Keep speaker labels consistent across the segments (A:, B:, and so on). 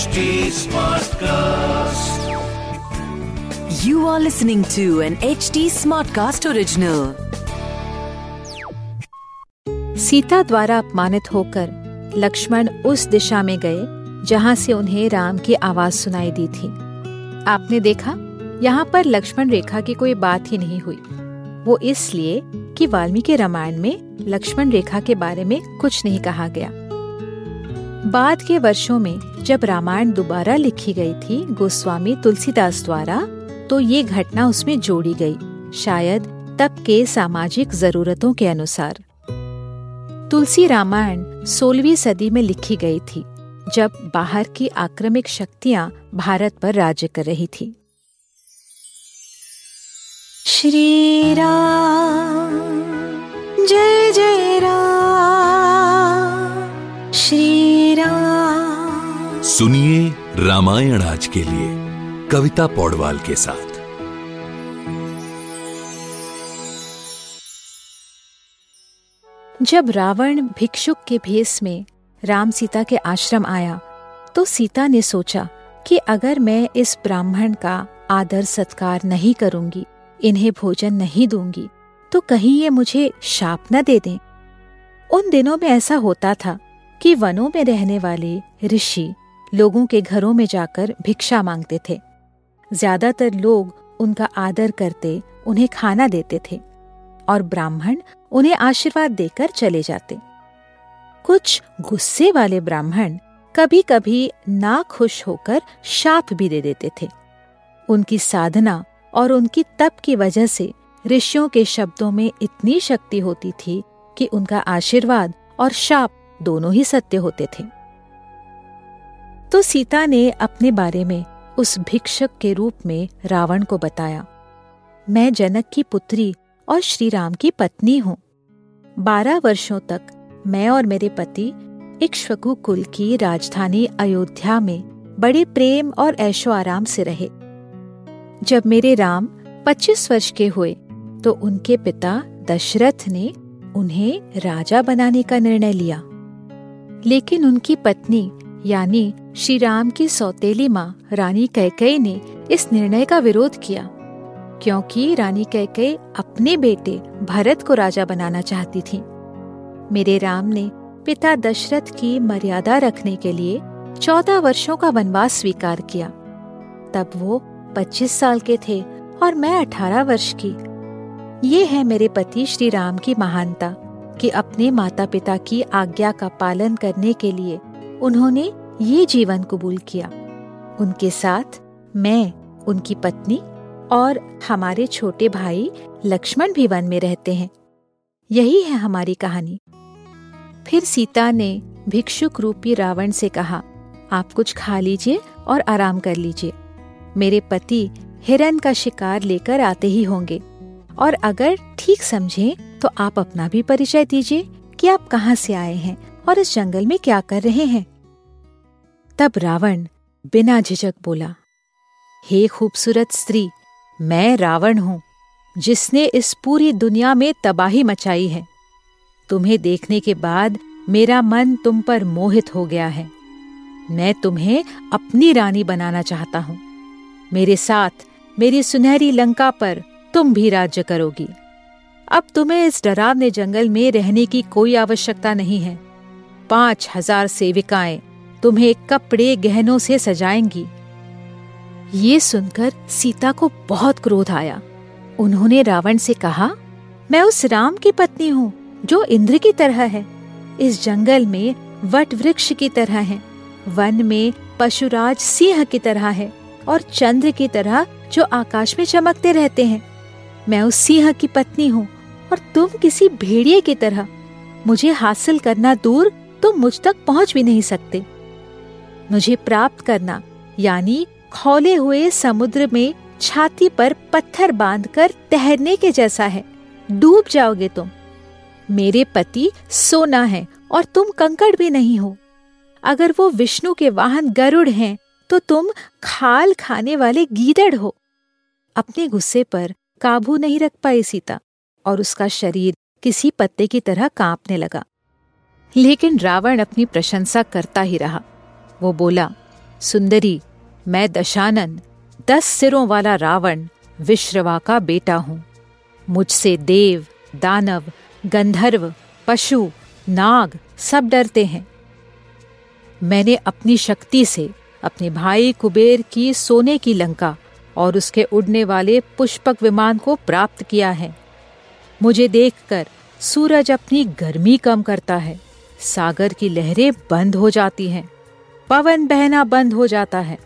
A: HD Smartcast.
B: You are listening to an HD Smartcast original.
C: Sita द्वारा अपमानित होकर लक्ष्मण उस दिशा में गए जहाँ से उन्हें राम की आवाज़ सुनाई दी थी आपने देखा यहाँ पर लक्ष्मण रेखा की कोई बात ही नहीं हुई वो इसलिए कि वाल्मीकि रामायण में लक्ष्मण रेखा के बारे में कुछ नहीं कहा गया बाद के वर्षों में जब रामायण दोबारा लिखी गई थी गोस्वामी तुलसीदास द्वारा तो ये घटना उसमें जोड़ी गई, शायद तब के सामाजिक जरूरतों के अनुसार। तुलसी रामायण 16वीं सदी में लिखी गई थी, जब बाहर की आक्रमिक शक्तियाँ भारत पर राज्य कर रही थी।
D: श्री राम, जय जय राम।
E: सुनिए रामायण आज के लिए, कविता पौडवाल के साथ।
C: जब रावण भिक्षुक के भेष में राम सीता के आश्रम आया तो सीता ने सोचा कि अगर मैं इस ब्राह्मण का आदर सत्कार नहीं करूँगी, इन्हें भोजन नहीं दूँगी तो कहीं ये मुझे शाप न दे दें। उन दिनों में ऐसा होता था कि वनों में रहने वाले ऋषि लोगों के घरों में जाकर भिक्षा मांगते थे। ज़्यादातर लोग उनका आदर करते, उन्हें खाना देते थे और ब्राह्मण उन्हें आशीर्वाद देकर चले जाते। कुछ गुस्से वाले ब्राह्मण कभी कभी ना खुश होकर शाप भी दे देते थे। उनकी साधना और उनकी तप की वजह से ऋषियों के शब्दों में इतनी शक्ति होती थी कि उनका आशीर्वाद और शाप दोनों ही सत्य होते थे। तो सीता ने अपने बारे में उस भिक्षक के रूप में रावण को बताया, मैं जनक की पुत्री और श्री राम की पत्नी हूँ। बारह वर्षों तक मैं और मेरे पति इक्ष्वकु कुल की राजधानी अयोध्या में बड़े प्रेम और ऐशो आराम से रहे। जब मेरे राम 25 वर्ष के हुए तो उनके पिता दशरथ ने उन्हें राजा बनाने का निर्णय लिया। लेकिन उनकी पत्नी यानी श्री राम की सौतेली माँ रानी कैकई ने इस निर्णय का विरोध किया, क्योंकि रानी कैकई अपने बेटे भरत को राजा बनाना चाहती थी। मेरे राम ने पिता दशरथ की मर्यादा रखने के लिए चौदह वर्षों का वनवास स्वीकार किया। तब वो पच्चीस साल के थे और मैं अठारह वर्ष की। ये है मेरे पति श्री राम की महानता कि अपने माता पिता की आज्ञा का पालन करने के लिए उन्होंने ये जीवन कबूल किया। उनके साथ मैं, उनकी पत्नी और हमारे छोटे भाई लक्ष्मण भी वन में रहते हैं। यही है हमारी कहानी। फिर सीता ने भिक्षुक रूपी रावण से कहा, आप कुछ खा लीजिए और आराम कर लीजिए। मेरे पति हिरन का शिकार लेकर आते ही होंगे। और अगर ठीक समझे तो आप अपना भी परिचय दीजिए कि आप कहाँ से आए हैं और इस जंगल में क्या कर रहे हैं। तब रावण बिना झिझक बोला, हे खूबसूरत स्त्री, मैं रावण हूँ, जिसने इस पूरी दुनिया में तबाही मचाई है। तुम्हें देखने के बाद मेरा मन तुम पर मोहित हो गया है। मैं तुम्हें अपनी रानी बनाना चाहता हूँ। मेरे साथ मेरी सुनहरी लंका पर तुम भी राज्य करोगी। अब तुम्हें इस डरावने जंगल में रहने की कोई आवश्यकता नहीं है। पाँच हज़ार सेविकाएँ तुम्हें कपड़े गहनों से सजाएँगी। ये सुनकर सीता को बहुत क्रोध आया। उन्होंने रावण से कहा, मैं उस राम की पत्नी हूँ, जो इंद्र की तरह है। इस जंगल में वट वृक्ष की तरह है, वन में पशुराज सिंह की तरह है, और चंद्र की तरह जो आकाश में चमकते रहते हैं। मैं उस सिंह की पत्नी हूँ, और तुम किसी भेड़िए की तरह। मुझे हासिल करना दूर तुम मुझ तक पहुँच भी नहीं सकते। मुझे प्राप्त करना, यानी खोले हुए समुद्र में छाती पर पत्थर बांधकर तैरने के जैसा है। डूब जाओगे तुम। मेरे पति सोना है और तुम कंकड़ भी नहीं हो। अगर वो विष्णु के वाहन गरुड़ हैं तो तुम खाल खाने वाले गीदड़ हो। अपने गुस्से पर काबू नहीं रख पाई सीता, और उसका शरीर किसी पत्ते की तरह कांपने लगा। लेकिन रावण अपनी प्रशंसा करता ही रहा। वो बोला, सुंदरी, मैं दशानन, दस सिरों वाला रावण, विश्रवा का बेटा हूँ। मुझसे देव, दानव, गंधर्व, पशु, नाग सब डरते हैं। मैंने अपनी शक्ति से अपने भाई कुबेर की सोने की लंका और उसके उड़ने वाले पुष्पक विमान को प्राप्त किया है। मुझे देखकर सूरज अपनी गर्मी कम करता है, सागर की लहरें बंद हो जाती हैं। पवन बहना बंद हो जाता है।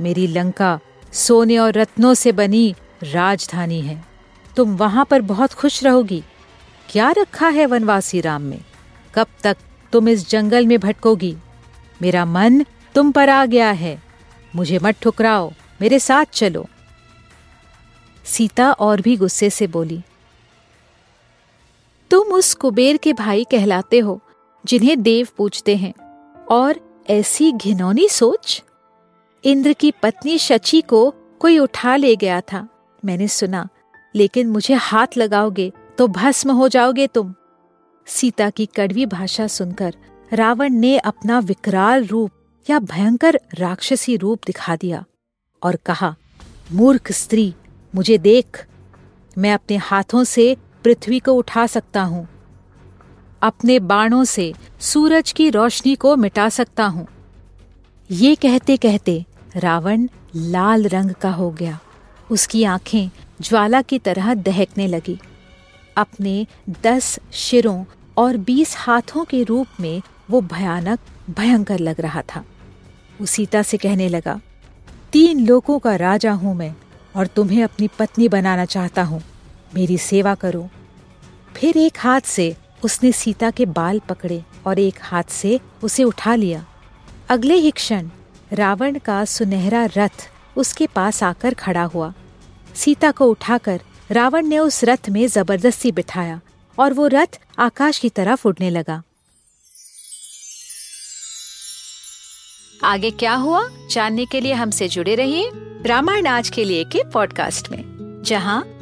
C: मेरी लंका सोने और रत्नों से बनी राजधानी है। तुम वहाँ पर बहुत खुश रहोगी। क्या रखा है वनवासी राम में? कब तक तुम इस जंगल में भटकोगी? मेरा मन तुम पर आ गया है। मुझे मत ठुकराओ। मेरे साथ चलो। सीता और भी गुस्से से बोली, तुम उस कुबेर के भाई कहलाते हो, जिन्हें देव पूछते हैं, और ऐसी घिनौनी सोच? इंद्र की पत्नी शची को कोई उठा ले गया था। मैंने सुना, लेकिन मुझे हाथ लगाओगे तो भस्म हो जाओगे तुम। सीता की कड़वी भाषा सुनकर रावण ने अपना विकराल रूप या भयंकर राक्षसी रूप दिखा दिया और कहा, मूर्ख स्त्री, मुझे देख। मैं अपने हाथों से पृथ्वी को उठा सकता हूँ। अपने बाणों से सूरज की रोशनी को मिटा सकता हूँ। ये कहते कहते रावण लाल रंग का हो गया। उसकी आँखें ज्वाला की तरह दहकने लगी। अपने दस शिरों और बीस हाथों के रूप में वो भयानक, भयंकर लग रहा था। वो सीता से कहने लगा, तीन लोगों का राजा हूँ मैं और तुम्हें अपनी पत्नी बनाना चाहता हूँ। मेरी सेवा करो। फिर एक हाथ से उसने सीता के बाल पकड़े और एक हाथ से उसे उठा लिया। अगले ही क्षण रावण का सुनहरा रथ उसके पास आकर खड़ा हुआ। सीता को उठाकर रावण ने उस रथ में ज़बरदस्ती बिठाया और वो रथ आकाश की तरफ़ उड़ने लगा। आगे क्या हुआ? जानने के लिए हमसे जुड़े रहिए रामायण आज के लिए के पॉडकास्ट में, जहाँ